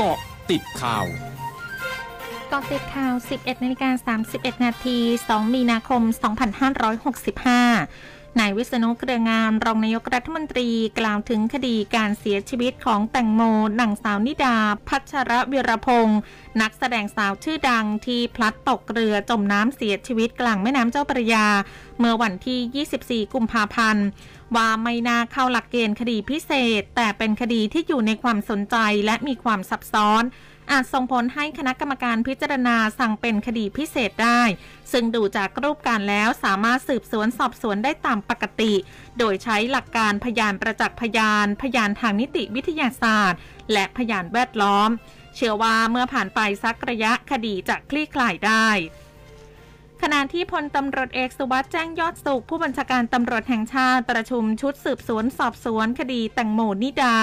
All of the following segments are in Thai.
เกาะติดข่าวกาะติดข่าว 11นาฬิกา31 นาที 2 มีนาคม 2565 นายวิษณุเครืองามรองนายกรัฐมนตรีกล่าวถึงคดีการเสียชีวิตของแตงโมนางสาวนิดา พัชรวิรพงศ์นักแสดงสาวชื่อดังที่พลัดตกเรือจมน้ำเสียชีวิตกลางแม่น้ำเจ้าพระยา เมื่อวันที่ 24 กุมภาพันธ์ว่าไม่น่าเข้าหลักเกณฑ์คดีพิเศษ แต่เป็นคดีที่อยู่ในความสนใจและมีความซับซ้อน อาจส่งผลให้คณะกรรมการพิจารณาสั่งเป็นคดีพิเศษได้ ซึ่งดูจากรูปการแล้วสามารถสืบสวนสอบสวนได้ตามปกติ โดยใช้หลักการพยานประจักษ์พยาน พยานทางนิติวิทยาศาสตร์ และพยานแวดล้อม เชื่อว่าเมื่อผ่านไปสักระยะคดีจะคลี่คลายได้ ขณะที่พลตำรวจเอกสุวัสด์แจ้งยอดสุข ผู้บัญชาการตำรวจแห่งชาติประชุมชุดสืบสวนสอบสวนคดีแตงโมนิดา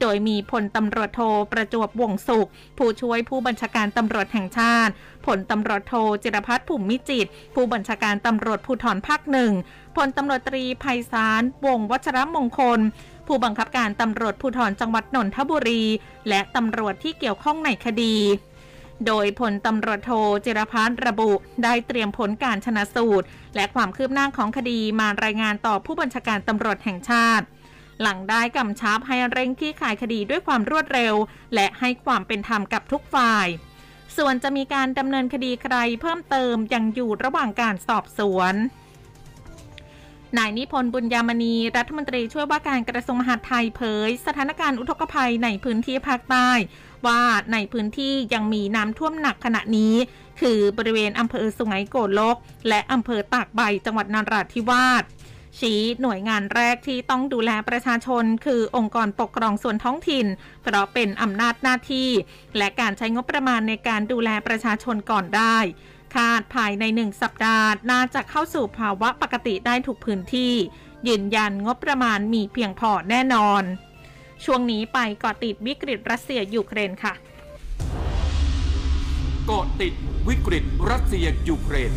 โดยมีพลตำรวจโทประจวบวงสุข ผู้ช่วยผู้บัญชาการตำรวจแห่งชาติพลตำรวจโทจิรพัฒน์ผุ่มมิจิต ผู้บัญชาการตำรวจภูธรภาคหนึ่งพลตำรวจตรีไพศาลวงวัชรมงคล ผู้บังคับการตำรวจภูธรจังหวัดนนทบุรี และตำรวจที่เกี่ยวข้องในคดี โดยพลตำรวจโทจิรพัฒน์ระบุได้เตรียมผลการชนะสูตร และความคืบหน้าของคดีมารายงานต่อผู้บัญชาการตำรวจแห่งชาติ หลังได้กำชับให้เร่งที่ขายคดีด้วยความรวดเร็ว และให้ความเป็นธรรมกับทุกฝ่าย ส่วนจะมีการดำเนินคดีใครเพิ่มเติมยังอยู่ระหว่างการสอบสวน นายนิพนธ์บุญยามณีรัฐมนตรีช่วยว่าการกระทรวงมหาดไทยเผย สถานการณ์อุทกภัยในพื้นที่ภาคใต้ ว่าในพื้นที่ยังมีน้ำท่วมหนักขณะนี้ คือบริเวณอำเภอสุไหงโกลก และอำเภอตากใบจังหวัดนราธิวาส ชี้หน่วยงานแรกที่ต้องดูแลประชาชน คือองค์กรปกครองส่วนท้องถิ่น เพราะเป็นอำนาจหน้าที่ และการใช้งบประมาณในการดูแลประชาชนก่อนได้ คาดภายในหนึ่งสัปดาห์น่าจะเข้าสู่ภาวะปกติได้ทุกพื้นที่ ยืนยันงบประมาณมีเพียงพอแน่นอน ช่วงนี้ไปเกาะติดวิกฤตรัสเซียยูเครนค่ะเกาะติดวิกฤตรัสเซียยูเครน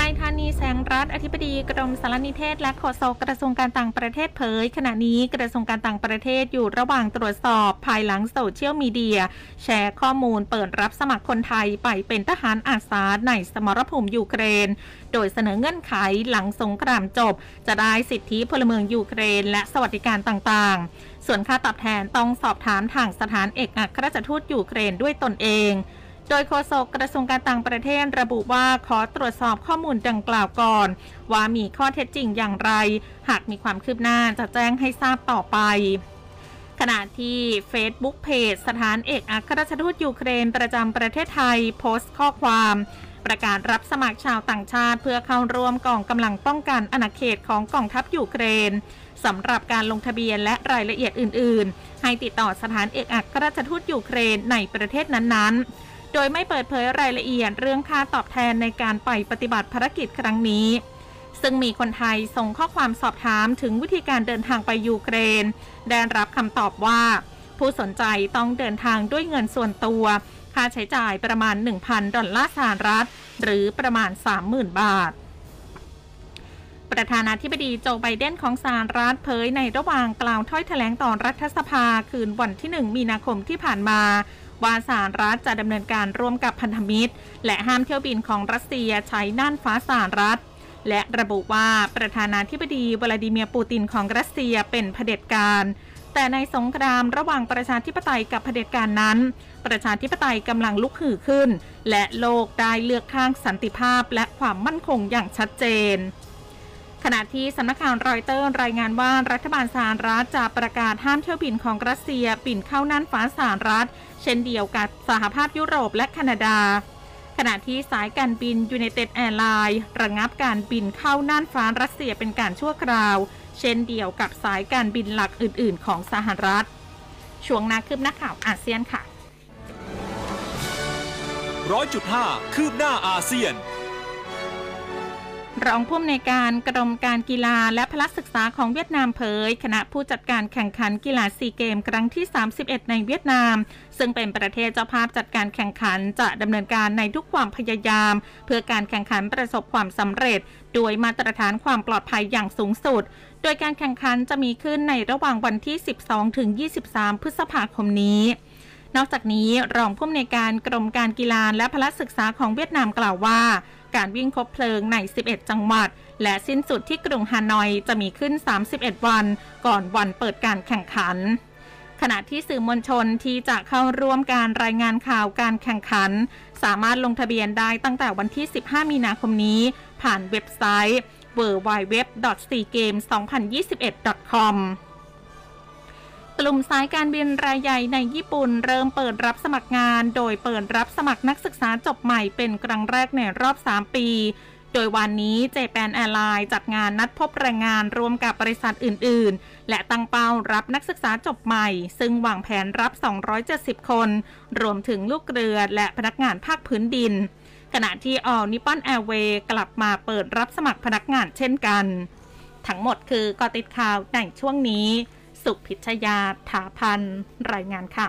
นายธานีแสงรัฐอธิบดีกรมสารนิเทศ และโฆษกกระทรวงการต่างประเทศเผย ขณะนี้กระทรวงการต่างประเทศอยู่ระหว่างตรวจสอบภายหลังโซเชียลมีเดีย แชร์ข้อมูลเปิดรับสมัครคนไทยไปเป็นทหารอาสาในสมรภูมิยูเครน โดยเสนอเงื่อนไขหลังสงครามจบ จะได้สิทธิพลเมืองยูเครน และสวัสดิการต่างๆ ส่วนค่าตอบแทนต้องสอบถามทางสถานเอกอัครราชทูตยูเครนด้วยตนเอง โดยโฆษกกระทรวงการต่างประเทศระบุว่าขอตรวจสอบข้อมูลดังกล่าวก่อน ว่ามีข้อเท็จจริงอย่างไร หากมีความคืบหน้าจะแจ้งให้ทราบต่อไปขณะที่ Facebook เพจสถานเอกอัครราชทูตยูเครนประจำประเทศไทย โพสต์ข้อความ ประกาศรับสมัครชาวต่างชาติ เพื่อเข้าร่วมกองกำลังป้องกันอาณาเขตของกองทัพยูเครนสำหรับการลงทะเบียนและรายละเอียดอื่น ๆ ให้ติดต่อสถานเอกอัครราชทูตยูเครนในประเทศนั้น ๆ โดยไม่เปิดเผยรายละเอียดเรื่องค่าตอบแทนในการไปปฏิบัติภารกิจครั้งนี้ ซึ่งมีคนไทยส่งข้อความสอบถามถึงวิธีการเดินทางไปยูเครน ได้รับคำตอบว่า ผู้สนใจต้องเดินทางด้วยเงินส่วนตัว ค่าใช้จ่ายประมาณ 1,000 ดอลลาร์สหรัฐ หรือประมาณ 30,000 บาทประธานาธิบดีโจไบเดนของสหรัฐเผยในระหว่างกล่าวถ้อยแถลงต่อรัฐสภาคืนวันที่ 1 มีนาคมที่ผ่านมา ว่าสหรัฐจะดำเนินการร่วมกับพันธมิตร และห้ามเที่ยวบินของรัสเซียใช้น่านฟ้าสหรัฐ และระบุว่าประธานาธิบดีวลาดิเมียร์ปูตินของรัสเซียเป็นเผด็จการแต่ในสงครามระหว่างประชาธิปไตยกับเผด็จการนั้น ประชาธิปไตยกำลังลุกหื่ขึ้น และโลกได้เลือกข้างสันติภาพและความมั่นคงอย่างชัดเจน ขณะที่สำนักข่าวรอยเตอร์รายงานว่ารัฐบาลสหรัฐจะประกาศห้ามเที่ยวบินของรัสเซียบินเข้าน่านฟ้าสหรัฐ เช่นเดียวกับสหภาพยุโรปและแคนาดา ขณะที่สายการบินยูไนเต็ดแอร์ไลน์ระงับการบินเข้าน่านฟ้ารัสเซียเป็นการชั่วคราว เช่นเดียวกับสายการบินหลักอื่น ๆ ของสหรัฐ ช่วงนาคืบหน้าข่าวอาเซียนค่ะร้อยจุดห้าคืบหน้าอาเซียน รองผู้อำนวยการกรมการกีฬาและพละศึกษาของเวียดนามเผย คณะผู้จัดการแข่งขันกีฬาซีเกมครั้งที่ 31 ในเวียดนาม ซึ่งเป็นประเทศเจ้าภาพจัดการแข่งขันจะดำเนินการในทุกความพยายาม เพื่อการแข่งขันประสบความสำเร็จ โดยมาตรฐานความปลอดภัยอย่างสูงสุด โดยการแข่งขันจะมีขึ้นในระหว่างวันที่ 12 ถึง 23 พฤษภาคมนี้ นอกจากนี้รองผู้อำนวยการกรมการกีฬาและพละศึกษาของเวียดนามกล่าวว่า การวิ่งคบเพลิงใน 11 จังหวัด และสิ้นสุดที่กรุงฮานอยจะมีขึ้น 31 วัน ก่อนวันเปิดการแข่งขัน ขณะที่สื่อมวลชนที่จะเข้าร่วมการรายงานข่าวการแข่งขัน สามารถลงทะเบียนได้ตั้งแต่วันที่ 15 มีนาคมนี้ ผ่านเว็บไซต์ www.seagames2021.com กลุ่มสายการบินรายใหญ่ในญี่ปุ่นเริ่มเปิดรับสมัครงาน โดยเปิดรับสมัครนักศึกษาจบใหม่เป็นครั้งแรกในรอบ 3 ปี โดยวันนี้เจแปนแอร์ไลน์จัดงานนัดพบแรงงานรวมกับบริษัทอื่น ๆ และตั้งเป้ารับนักศึกษาจบใหม่ ซึ่งวางแผนรับ 270 คน รวมถึงลูกเรือและพนักงานภาคพื้นดิน ขณะที่ออนิปอนแอร์เวย์กลับมาเปิดรับสมัครพนักงานเช่นกัน ทั้งหมดคือกอติดข่าวในช่วงนี้ สุพิชยาถาพันรายงานค่ะ